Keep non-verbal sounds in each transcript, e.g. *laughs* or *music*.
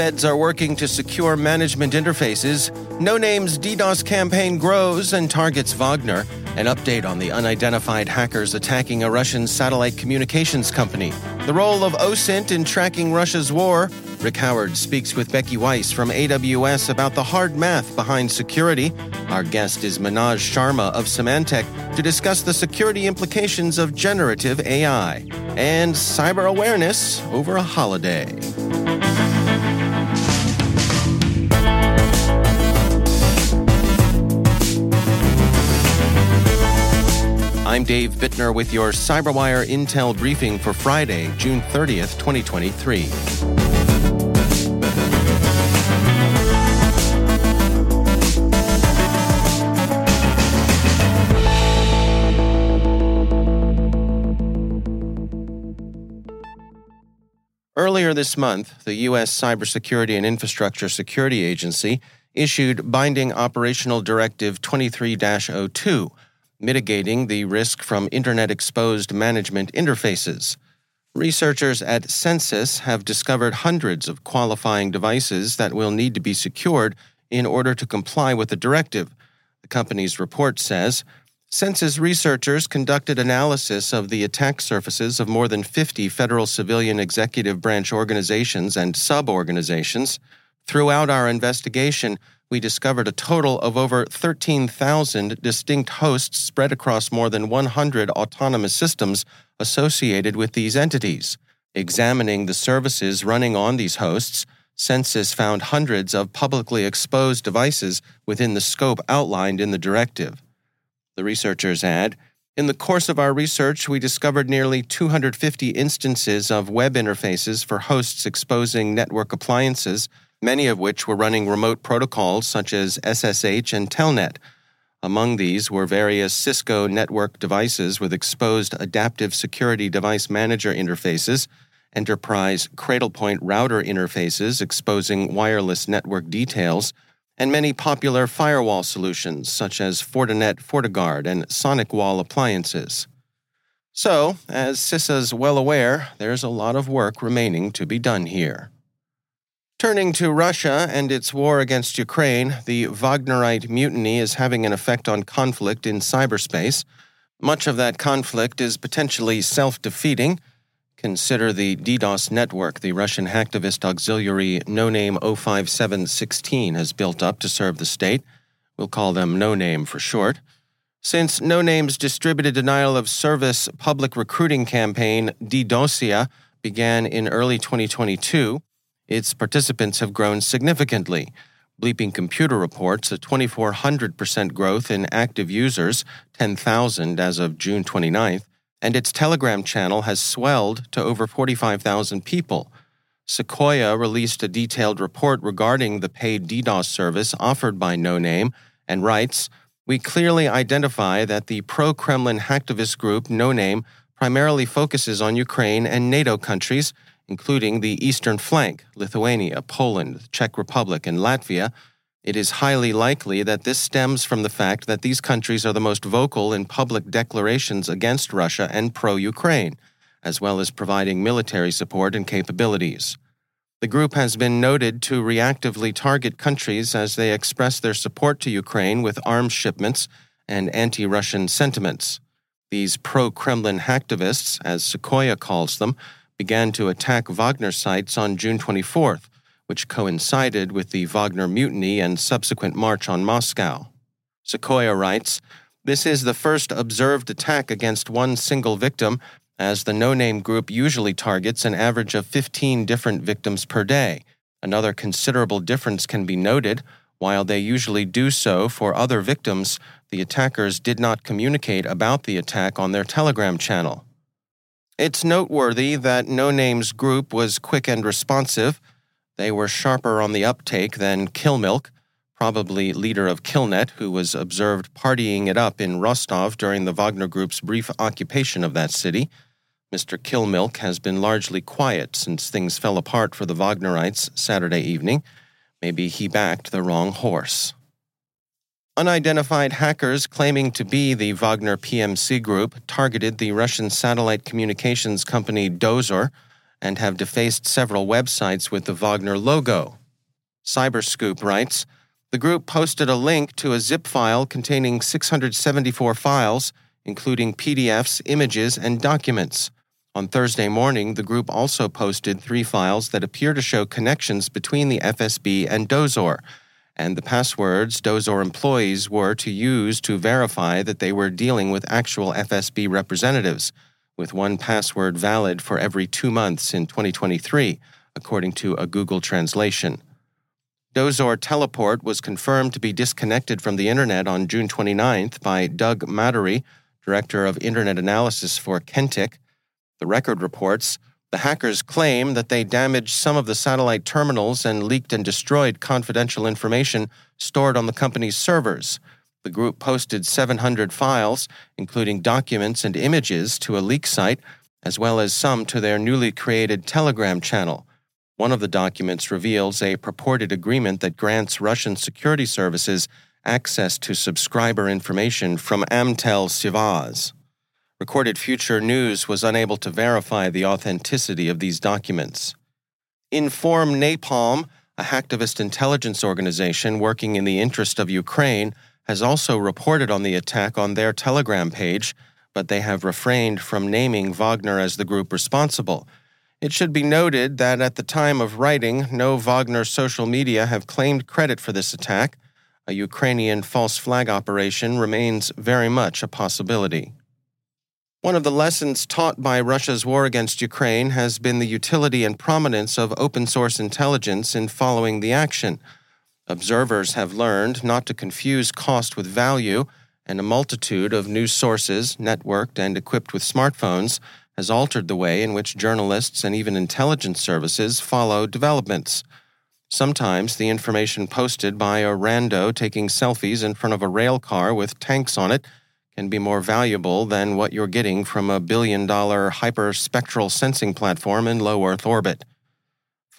feds are working to secure management interfaces. No Name's DDoS campaign grows and targets Wagner. An update on the unidentified hackers attacking a Russian satellite communications company. The role of OSINT in tracking Russia's war. Rick Howard speaks with Becky Weiss from AWS about the hard math behind security. Our guest is Manoj Sharma of Symantec to discuss the security implications of generative AI and cyber awareness over a holiday. I'm Dave Bittner with your CyberWire Intel briefing for Friday, June 30th, 2023. Earlier this month, the U.S. Cybersecurity and Infrastructure Security Agency issued Binding Operational Directive 23 02 mitigating the risk from Internet exposed management interfaces. Researchers at Censys have discovered hundreds of qualifying devices that will need to be secured in order to comply with the directive. The company's report says Censys researchers conducted analysis of the attack surfaces of more than 50 federal civilian executive branch organizations and sub organizations. Throughout our investigation, we discovered a total of over 13,000 distinct hosts spread across more than 100 autonomous systems associated with these entities. Examining the services running on these hosts, Censys found hundreds of publicly exposed devices within the scope outlined in the directive. The researchers add, in the course of our research, we discovered nearly 250 instances of web interfaces for hosts exposing network appliances many of which were running remote protocols such as SSH and Telnet. Among these were various Cisco network devices with exposed Adaptive Security Device Manager interfaces, enterprise Cradlepoint router interfaces exposing wireless network details, and many popular firewall solutions such as Fortinet FortiGuard and SonicWall appliances. So, as CISA's well aware, there's a lot of work remaining to be done here. Turning to Russia and its war against Ukraine, the Wagnerite mutiny is having an effect on conflict in cyberspace. Much of that conflict is potentially self defeating. Consider the DDoS network the Russian hacktivist auxiliary No Name 05716 has built up to serve the state. We'll call them No Name for short. Since No Name's distributed denial of service public recruiting campaign, DDoSia, began in early 2022, its participants have grown significantly. Bleeping Computer reports a 2,400% growth in active users, 10,000 as of June 29th, and its Telegram channel has swelled to over 45,000 people. Sekoia released a detailed report regarding the paid DDoS service offered by No Name and writes, We clearly identify that the pro Kremlin hacktivist group No Name primarily focuses on Ukraine and NATO countries including the eastern flank, Lithuania, Poland, Czech Republic, and Latvia, It is highly likely that this stems from the fact that these countries are the most vocal in public declarations against Russia and pro Ukraine, as well as providing military support and capabilities. The group has been noted to reactively target countries as they express their support to Ukraine with arms shipments and anti Russian sentiments. These pro Kremlin hacktivists, as Sekoia calls them, began to attack Wagner sites on June 24th which coincided with the Wagner mutiny and subsequent march on Moscow. Sekoia writes This is the first observed attack against one single victim, as the no name group usually targets an average of 15 different victims per day. Another considerable difference can be noted. While they usually do so for other victims, the attackers did not communicate about the attack on their Telegram channel. It's noteworthy that No Name's group was quick and responsive. They were sharper on the uptake than Killmilk, probably leader of Killnet, who was observed partying it up in Rostov during the Wagner Group's brief occupation of that city. Mr. Killmilk has been largely quiet since things fell apart for the Wagnerites Saturday evening. Maybe he backed the wrong horse. Unidentified hackers claiming to be the Wagner PMC group targeted the Russian satellite communications company Dozor and have defaced several websites with the Wagner logo. Cyberscoop writes The group posted a link to a zip file containing 674 files, including PDFs, images, and documents. On Thursday morning, the group also posted three files that appear to show connections between the FSB and Dozor, and the passwords Dozor employees were to use to verify that they were dealing with actual FSB representatives with one password valid for every two months in 2023, according to a Google translation. Dozor Teleport was confirmed to be disconnected from the Internet on June 29th by Doug Madory, Director of Internet Analysis for Kentik. The record reports the hackers claim that they damaged some of the satellite terminals and leaked and destroyed confidential information stored on the company's servers. The group posted 700 files, including documents and images, to a leak site, as well as some to their newly created Telegram channel. One of the documents reveals a purported agreement that grants Russian security services access to subscriber information from Amtel Svyaz. Recorded Future News was unable to verify the authenticity of these documents. Inform Napalm, a hacktivist intelligence organization working in the interest of Ukraine, has also reported on the attack on their Telegram page, but they have refrained from naming Wagner as the group responsible. It should be noted that at the time of writing, no Wagner social media have claimed credit for this attack. A Ukrainian false flag operation remains very much a possibility. One of the lessons taught by Russia's war against Ukraine has been the utility and prominence of open source intelligence in following the action. Observers have learned not to confuse cost with value, and a multitude of news sources, networked and equipped with smartphones, has altered the way in which journalists and even intelligence services follow developments. Sometimes the information posted by a rando taking selfies in front of a rail car with tanks on it can be more valuable than what you're getting from a billion dollar hyperspectral sensing platform in low Earth orbit.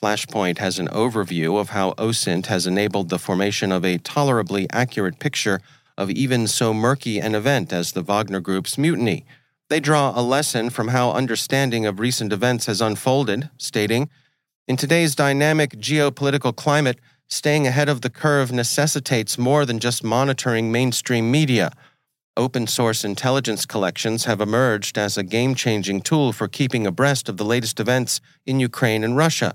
Flashpoint has an overview of how OSINT has enabled the formation of a tolerably accurate picture of even so murky an event as the Wagner Group's mutiny. They draw a lesson from how understanding of recent events has unfolded, stating, In today's dynamic geopolitical climate, staying ahead of the curve necessitates more than just monitoring mainstream media. Open source intelligence collections have emerged as a game changing tool for keeping abreast of the latest events in Ukraine and Russia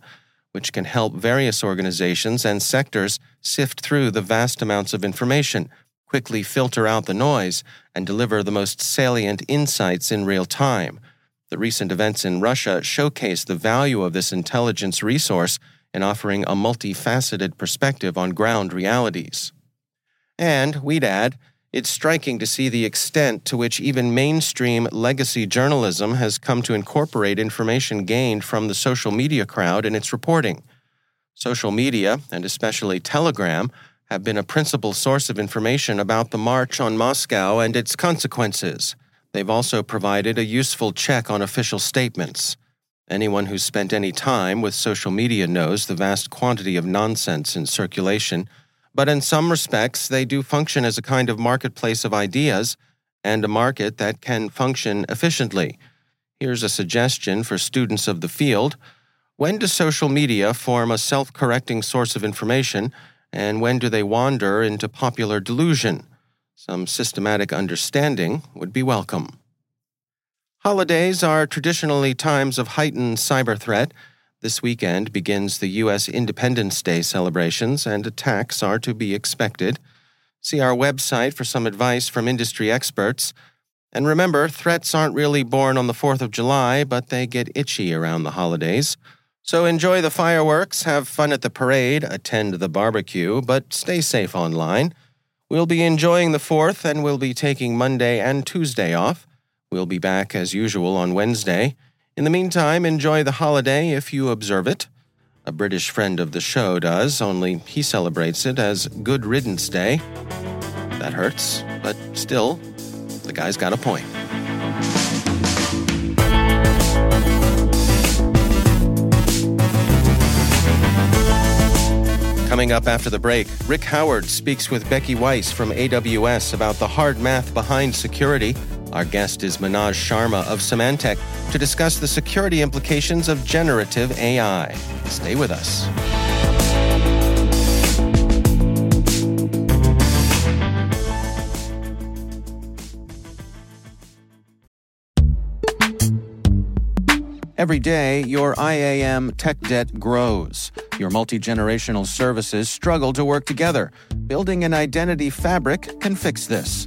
which can help various organizations and sectors sift through the vast amounts of information, quickly filter out the noise, and deliver the most salient insights in real time. The recent events in Russia showcase the value of this intelligence resource in offering a multifaceted perspective on ground realities. And, we'd add, it's striking to see the extent to which even mainstream legacy journalism has come to incorporate information gained from the social media crowd in its reporting. Social media, and especially Telegram, have been a principal source of information about the march on Moscow and its consequences. They've also provided a useful check on official statements. Anyone who's spent any time with social media knows the vast quantity of nonsense in circulation but in some respects, they do function as a kind of marketplace of ideas and a market that can function efficiently. Here's a suggestion for students of the field. When does social media form a self correcting source of information, and when do they wander into popular delusion? Some systematic understanding would be welcome. Holidays are traditionally times of heightened cyber threat. This weekend begins the U.S. Independence Day celebrations, and attacks are to be expected. See our website for some advice from industry experts. And remember, threats aren't really born on the 4th of July, but they get itchy around the holidays. So enjoy the fireworks, have fun at the parade, attend the barbecue, but stay safe online. We'll be enjoying the 4th and we'll be taking Monday and Tuesday off. We'll be back as usual on Wednesday. In the meantime, enjoy the holiday if you observe it. A British friend of the show does, only he celebrates it as Good Riddance Day. That hurts, but still, the guy's got a point. Coming up after the break, Rick Howard speaks with Becky Weiss from AWS about the hard math behind security. Our guest is Manoj Sharma of Symantec to discuss the security implications of generative AI. Stay with us. Every day, your IAM tech debt grows. Your multi generational services struggle to work together. Building an identity fabric can fix this.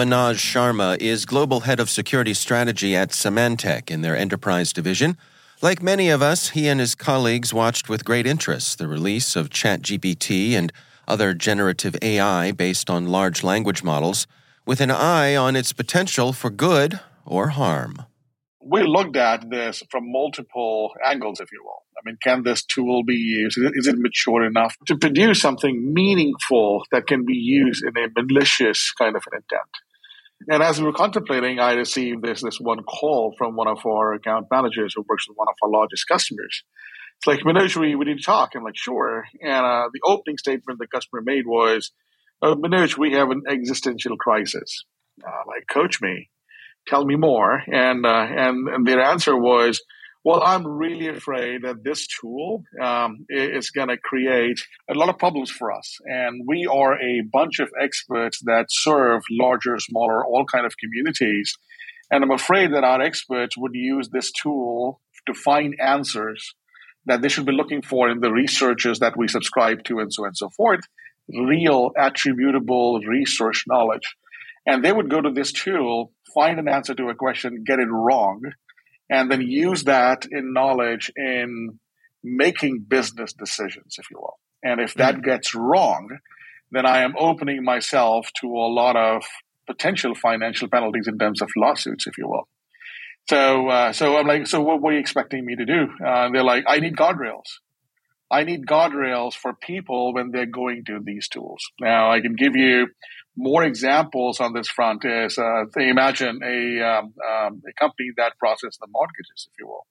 Manoj Sharma is Global Head of Security Strategy at Symantec in their enterprise division. Like many of us, he and his colleagues watched with great interest the release of ChatGPT and other generative AI based on large language models, with an eye on its potential for good or harm. We looked at this from multiple angles, if you will. I mean, can this tool be used? Is it mature enough to produce something meaningful that can be used in a malicious kind of an intent? And as we were contemplating, I received this this one call from one of our account managers who works with one of our largest customers. It's like, Manoj, we, we need to talk. I'm like, sure. And uh, the opening statement the customer made was, uh, Manoj, we have an existential crisis. Uh, like, coach me, tell me more. And, uh, and, and their answer was, well, I'm really afraid that this tool um, is going to create a lot of problems for us. And we are a bunch of experts that serve larger, smaller, all kind of communities. And I'm afraid that our experts would use this tool to find answers that they should be looking for in the researchers that we subscribe to and so on and so forth, real attributable research knowledge. And they would go to this tool, find an answer to a question, get it wrong, and then use that in knowledge in making business decisions, if you will. And if that mm-hmm. gets wrong, then I am opening myself to a lot of potential financial penalties in terms of lawsuits, if you will. So, uh, so I'm like, so what, what, are you expecting me to do? Uh, they're like, I need guardrails. I need guardrails for people when they're going to these tools. Now, I can give you more examples on this front. Is uh, imagine a, um, um, a company that processes the mortgages, if you will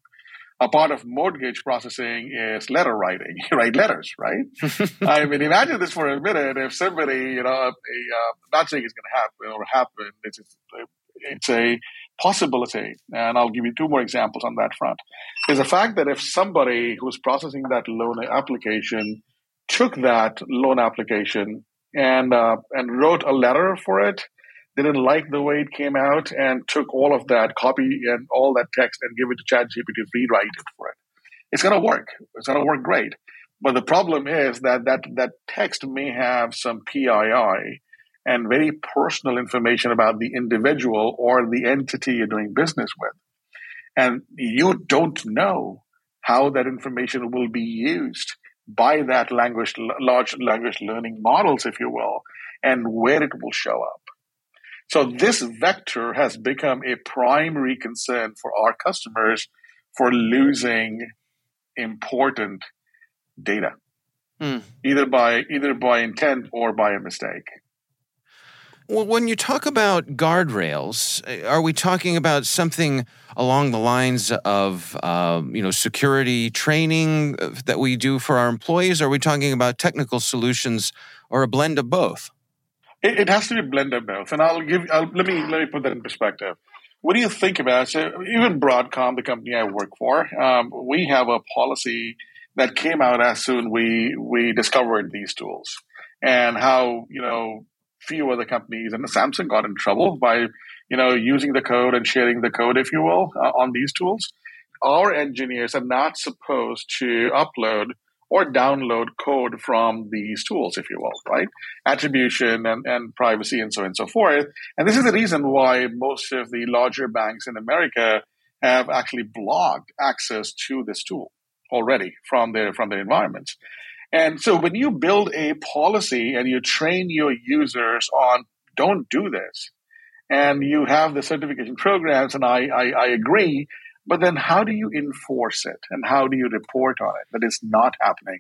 a part of mortgage processing is letter writing. *laughs* You write letters, right? *laughs* I mean, imagine this for a minute. If somebody, you know, a, uh, not saying it's going to happen or happen, it's, it's a possibility. And I'll give you two more examples on that front. Is the fact that if somebody who's processing that loan application took that loan application and uh, and wrote a letter for it They didn't like the way it came out and took all of that copy and all that text and give it to ChatGPT to rewrite it for it. It's going to work. It's going to work great. But the problem is that, that that text may have some PII and very personal information about the individual or the entity you're doing business with. And you don't know how that information will be used by that language, large language learning models, if you will, and where it will show up. So this vector has become a primary concern for our customers for losing important data, mm. either by either by intent or by a mistake. Well, when you talk about guardrails, are we talking about something along the lines of uh, you know security training that we do for our employees? Are we talking about technical solutions or a blend of both? It, it has to be a blend of both, and I'll give. I'll, let me let me put that in perspective. What do you think about so even Broadcom, the company I work for? Um, we have a policy that came out as soon we we discovered these tools, and how you know few other companies and Samsung got in trouble by you know using the code and sharing the code, if you will, uh, on these tools. Our engineers are not supposed to upload or download code from these tools, if you will, right? Attribution and, and privacy and so on and so forth. And this is the reason why most of the larger banks in America have actually blocked access to this tool already from their from their environments. And so when you build a policy and you train your users on don't do this, and you have the certification programs, and I, I, I agree but then how do you enforce it and how do you report on it that it's not happening?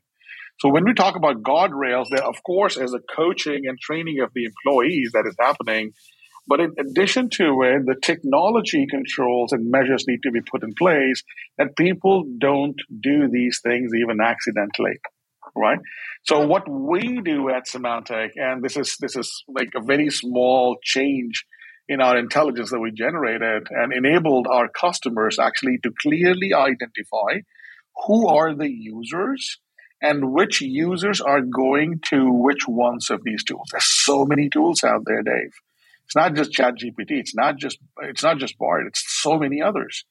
So when we talk about guardrails, there of course is a coaching and training of the employees that is happening. But in addition to it, the technology controls and measures need to be put in place that people don't do these things even accidentally. Right. So what we do at Symantec, and this is this is like a very small change in our intelligence that we generated and enabled our customers actually to clearly identify who are the users and which users are going to which ones of these tools. There's so many tools out there, Dave. It's not just ChatGPT. It's not just it's not just Bard. It's so many others.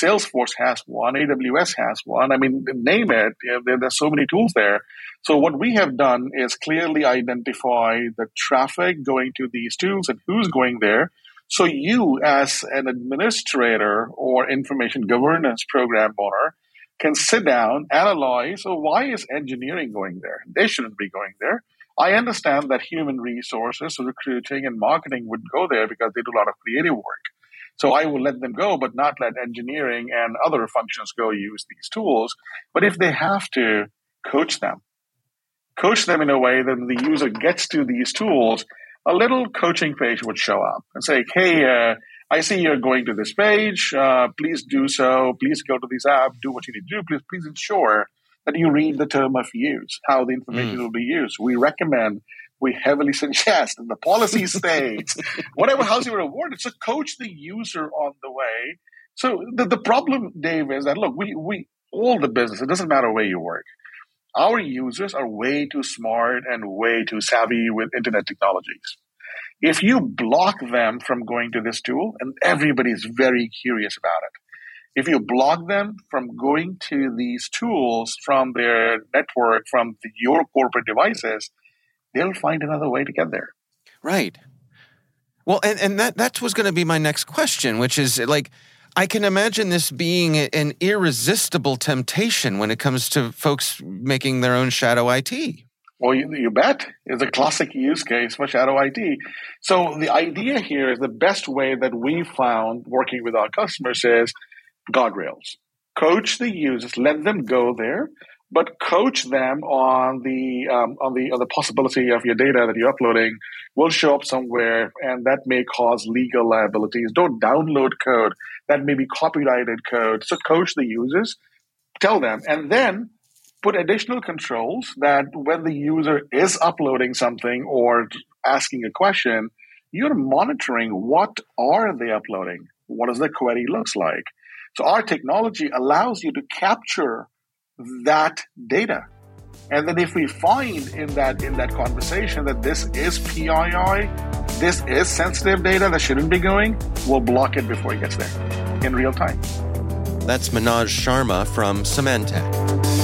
Salesforce has one. AWS has one. I mean, name it. There, there's so many tools there. So what we have done is clearly identify the traffic going to these tools and who's going there, so you, as an administrator or information governance program owner, can sit down, analyze, so why is engineering going there? They shouldn't be going there. I understand that human resources, recruiting and marketing would go there because they do a lot of creative work. So I will let them go, but not let engineering and other functions go use these tools. But if they have to, coach them. Coach them in a way that the user gets to these tools a little coaching page would show up and say, Hey, uh, I see you're going to this page. Uh, please do so. Please go to this app. Do what you need to do. Please, please ensure that you read the term of use, how the information mm. will be used. We recommend, we heavily suggest, and the policy *laughs* states, whatever house you were rewarded. So coach the user on the way. So the, the problem, Dave, is that look, we, we, all the business, it doesn't matter where you work our users are way too smart and way too savvy with internet technologies. If you block them from going to this tool, and everybody's very curious about it, if you block them from going to these tools from their network, from the, your corporate devices, they'll find another way to get there. Right. Well, and, and that, that was going to be my next question, which is like, I can imagine this being an irresistible temptation when it comes to folks making their own shadow IT. Well, you, you, bet. It's a classic use case for shadow IT. So the idea here is the best way that we found working with our customers is guardrails. Coach the users, let them go there, but coach them on the um, on the on the possibility of your data that you're uploading will show up somewhere, and that may cause legal liabilities. Don't download code that may be copyrighted code. So coach the users, tell them, and then put additional controls that when the user is uploading something or asking a question, you're monitoring what are they uploading, what does the query looks like. So our technology allows you to capture that data. And then if we find in that in that conversation that this is PII, this is sensitive data that shouldn't be going, we'll block it before it gets there in real time. That's Manoj Sharma from Symantec.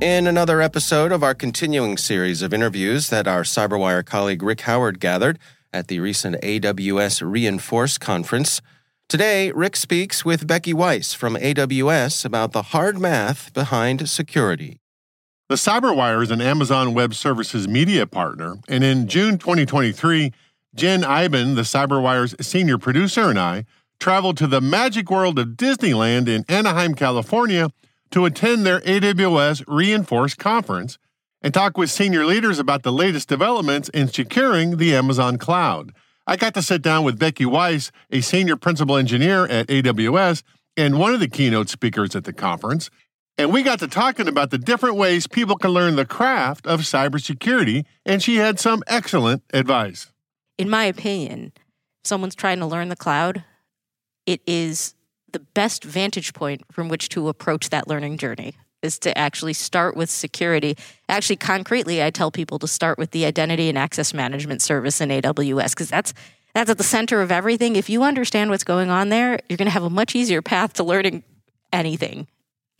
In another episode of our continuing series of interviews that our CyberWire colleague Rick Howard gathered at the recent AWS Reinforce conference, today Rick speaks with Becky Weiss from AWS about the hard math behind security. The CyberWire is an Amazon Web Services media partner, and in June 2023, Jen Eiben, the CyberWire's senior producer, and I traveled to the magic world of Disneyland in Anaheim, California to attend their AWS Reinforce conference and talk with senior leaders about the latest developments in securing the Amazon cloud. I got to sit down with Becky Weiss, a senior principal engineer at AWS and one of the keynote speakers at the conference. And we got to talking about the different ways people can learn the craft of cybersecurity, and she had some excellent advice. In my opinion, someone's trying to learn the cloud, it is the best vantage point from which to approach that learning journey is to actually start with security. Actually, concretely, I tell people to start with the identity and access management service in AWS because that's that's at the center of everything. If you understand what's going on there, you're going to have a much easier path to learning anything,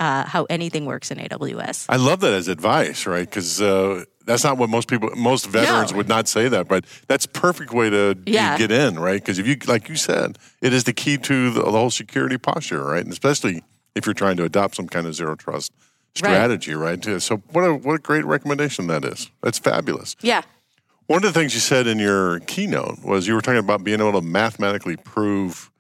uh, how anything works in AWS. I love that as advice, right? Because uh, that's not what most people, most veterans no. would not say that, but that's perfect way to yeah. get in, right? Because if you, like you said, it is the key to the, the, whole security posture, right? And especially if you're trying to adopt some kind of zero trust strategy, right? right? So what a what a great recommendation that is. That's fabulous. Yeah. One of the things you said in your keynote was you were talking about being able to mathematically prove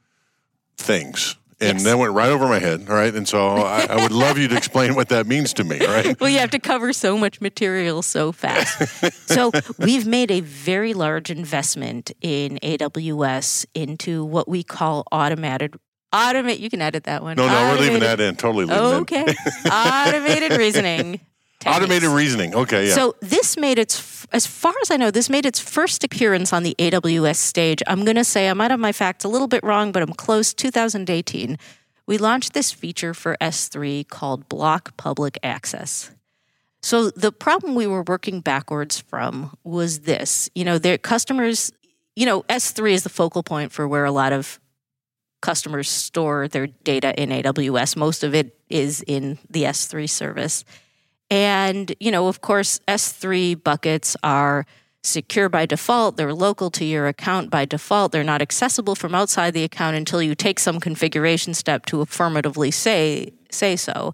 things and yes. that went right over my head. All right, and so *laughs* I, I, would love you to explain what that means to me. Right? *laughs* Well, you have to cover so much material so fast. so we've made a very large investment in AWS into what we call automated. Automate. You can edit that one. No, no, automated, we're leaving that in. Totally leaving okay. *laughs* automated reasoning. Techniques. Automated reasoning. Okay, yeah. So this made its, as far as I know, this made its first appearance on the AWS stage. I'm going to say I might have my facts a little bit wrong, but I'm close. 2018, we launched this feature for S3 called Block Public Access. So the problem we were working backwards from was this. You know, their customers, you know, S3 is the focal point for where a lot of customers store their data in AWS. Most of it is in the S3 service. And, you know, of course, S3 buckets are secure by default. They're local to your account by default. They're not accessible from outside the account until you take some configuration step to affirmatively say, say so.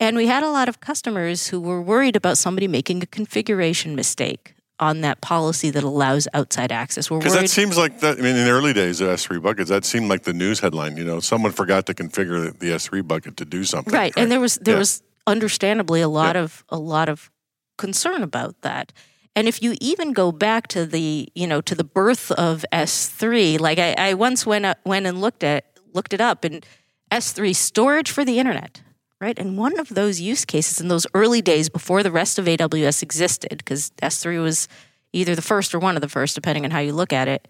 And we had a lot of customers who were worried about somebody making a configuration mistake on that policy that allows outside access. Because that seems like that. I mean, in the early days of S3 buckets, that seemed like the news headline. You know, someone forgot to configure the S3 bucket to do something. right, and there was there Yeah. was understandably a lot of a lot of concern about that. And if you even go back to the you know to the birth of S3, like I, I once went up, went and looked at looked it up, and S3 storage for the internet, right? And one of those use cases in those early days before the rest of AWS existed, because S3 was either the first or one of the first, depending on how you look at it,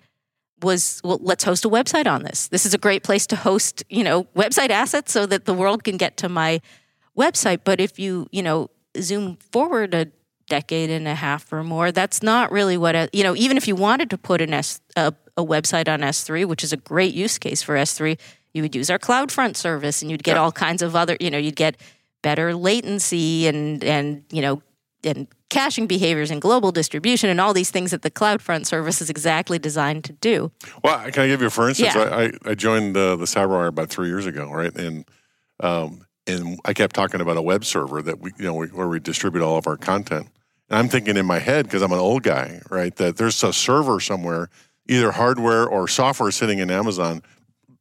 was well, let's host a website on this. This is a great place to host, you know, website assets so that the world can get to my website. But if you, you know, zoom forward a decade and a half or more, that's not really what, a- you know, even if you wanted to put an S, a, a website on S3, which is a great use case for S3, you would use our CloudFront service and you'd get all kinds of other, you know, you'd get better latency and, and, you know, and caching behaviors and global distribution and all these things that the CloudFront service is exactly designed to do. Well, can I give you for instance? Yeah. I, I, joined uh, the CyberWire about three years ago, right? And um, and I kept talking about a web server that we, you know, we, where we distribute all of our content. And I'm thinking in my head because I'm an old guy, right? That there's a server somewhere, either hardware or software sitting in Amazon,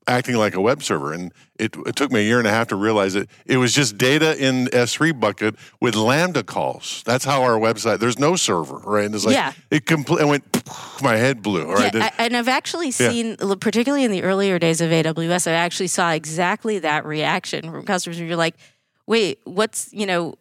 acting like a web server. And it, it took me a year and a half to realize it. It was just data in S3 bucket with Lambda calls. That's how our website. There's no server, right? And it's like Yeah. it completely went. *laughs* My head blew. Right? Yeah, I, and I've actually seen, particularly in the earlier days of AWS, I actually saw exactly that reaction from customers. Where you're like, "Wait, what's you know?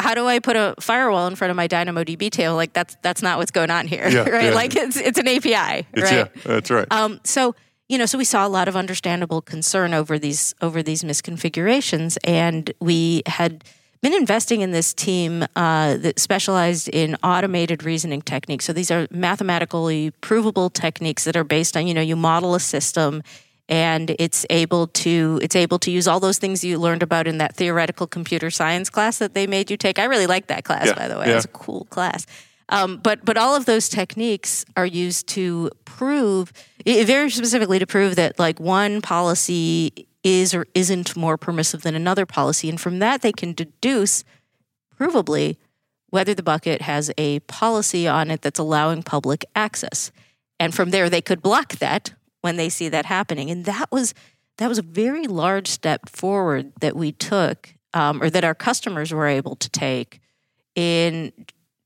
How do I put a firewall in front of my DynamoDB tail? Like that's that's not what's going on here, Yeah, *laughs* right? yeah. Like it's it's an API, It's, right? Yeah, that's right. Um, so you know, so we saw a lot of understandable concern over these over these misconfigurations, and we had been investing in this team uh, that specialized in automated reasoning techniques. So these are mathematically provable techniques that are based on you know you model a system. And it's able to it's able to use all those things you learned about in that theoretical computer science class that they made you take. I really liked that class, Yeah, by the way. yeah. It was a cool class. Um, but but all of those techniques are used to prove i- very specifically to prove that like one policy is or isn't more permissive than another policy, and from that they can deduce provably whether the bucket has a policy on it that's allowing public access, and from there they could block that when they see that happening, and that was that was a very large step forward that we took, um, or that our customers were able to take in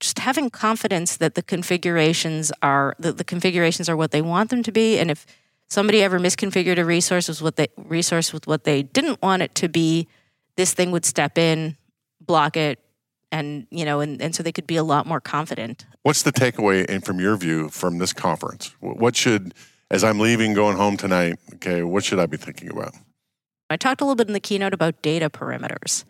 just having confidence that the configurations are that the configurations are what they want them to be and if somebody ever misconfigured a resource with what they resource with what they didn't want it to be this thing would step in block it and you know and, and so they could be a lot more confident What's the takeaway, and from your view, from this conference? What should, as I'm leaving, going home tonight, okay, what should I be thinking about? I talked a little bit in the keynote about data perimeters.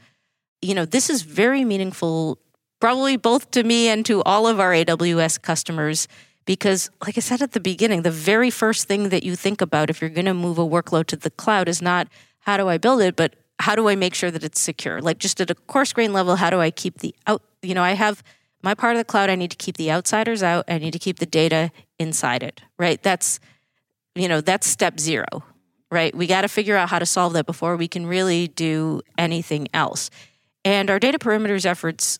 You know, this is very meaningful, probably both to me and to all of our AWS customers, because, like I said at the beginning, the very first thing that you think about if you're going to move a workload to the cloud is not how do I build it, but how do I make sure that it's secure? Like just at a coarse grain level, how do I keep the out? You know, I have my part of the cloud. I need to keep the outsiders out. I need to keep the data inside it. Right? That's you know that's step zero right? We got to figure out how to solve that before we can really do anything else. And our data perimeters efforts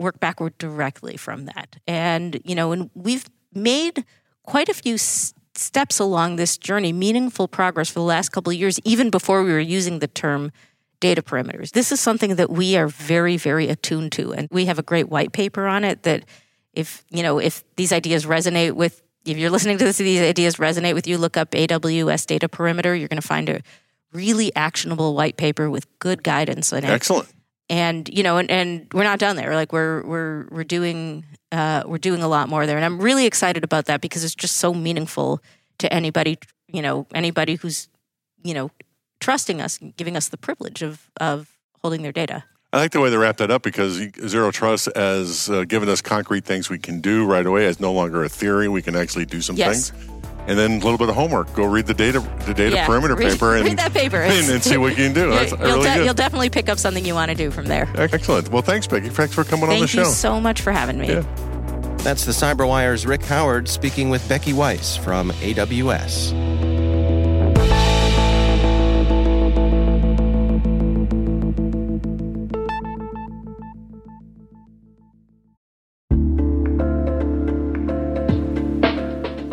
work backward directly from that. And, you know, and we've made quite a few s- steps along this journey, meaningful progress for the last couple of years, even before we were using the term data perimeters. This is something that we are very, very attuned to. And we have a great white paper on it that if, you know, if these ideas resonate with if you're listening to this, these ideas resonate with you, look up AWS Data Perimeter. You're going to find a really actionable white paper with good guidance in it. Excellent. And you know, and, and we're not done there. Like we're we're we're doing uh, we're doing a lot more there, and I'm really excited about that because it's just so meaningful to anybody. You know, anybody who's you know trusting us, and giving us the privilege of of holding their data. I like the way they wrap that up because Zero Trust has uh, given us concrete things we can do right away. It's no longer a theory. We can actually do some Yes. things. And then a little bit of homework. Go read the data the data Yeah, perimeter read- paper and, read that paper. *laughs* and, and see what you can do. *laughs* You'll, That's you'll, really de- good. you'll definitely pick up something you want to do from there. Excellent. Well, thanks, Becky. Thanks for coming on the show. Thank you so much for having me. Yeah. That's the CyberWire's Rick Howard speaking with Becky Weiss from AWS.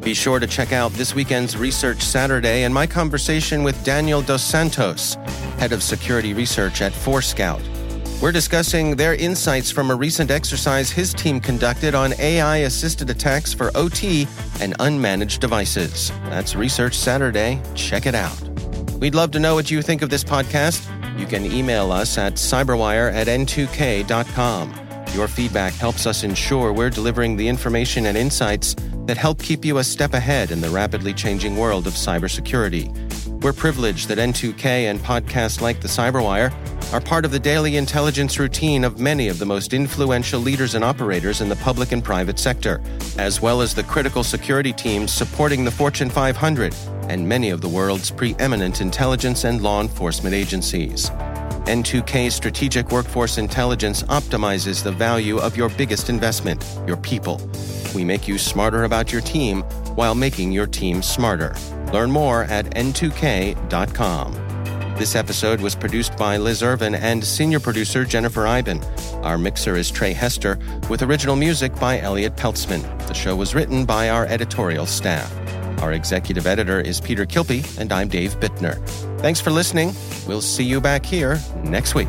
Be sure to check out this weekend's Research Saturday and my conversation with Daniel Dos Santos, head of security research at Forescout. We're discussing their insights from a recent exercise his team conducted on AI assisted attacks for OT and unmanaged devices. That's Research Saturday. Check it out. We'd love to know what you think of this podcast. You can email us at cyberwire at n2k.com. Your feedback helps us ensure we're delivering the information and insights that help keep you a step ahead in the rapidly changing world of cybersecurity. We're privileged that N2K and podcasts like the Cyberwire are part of the daily intelligence routine of many of the most influential leaders and operators in the public and private sector, as well as the critical security teams supporting the Fortune 500 and many of the world's preeminent intelligence and law enforcement agencies. N2K's strategic workforce intelligence optimizes the value of your biggest investment, your people. We make you smarter about your team while making your team smarter. Learn more at n2k.com. This episode was produced by Liz Irvin and senior producer Jennifer Eiben. Our mixer is Trey Hester, with original music by Elliot Peltzman. The show was written by our editorial staff. Our executive editor is Peter Kilpe, and I'm Dave Bittner. Thanks for listening. We'll see you back here next week.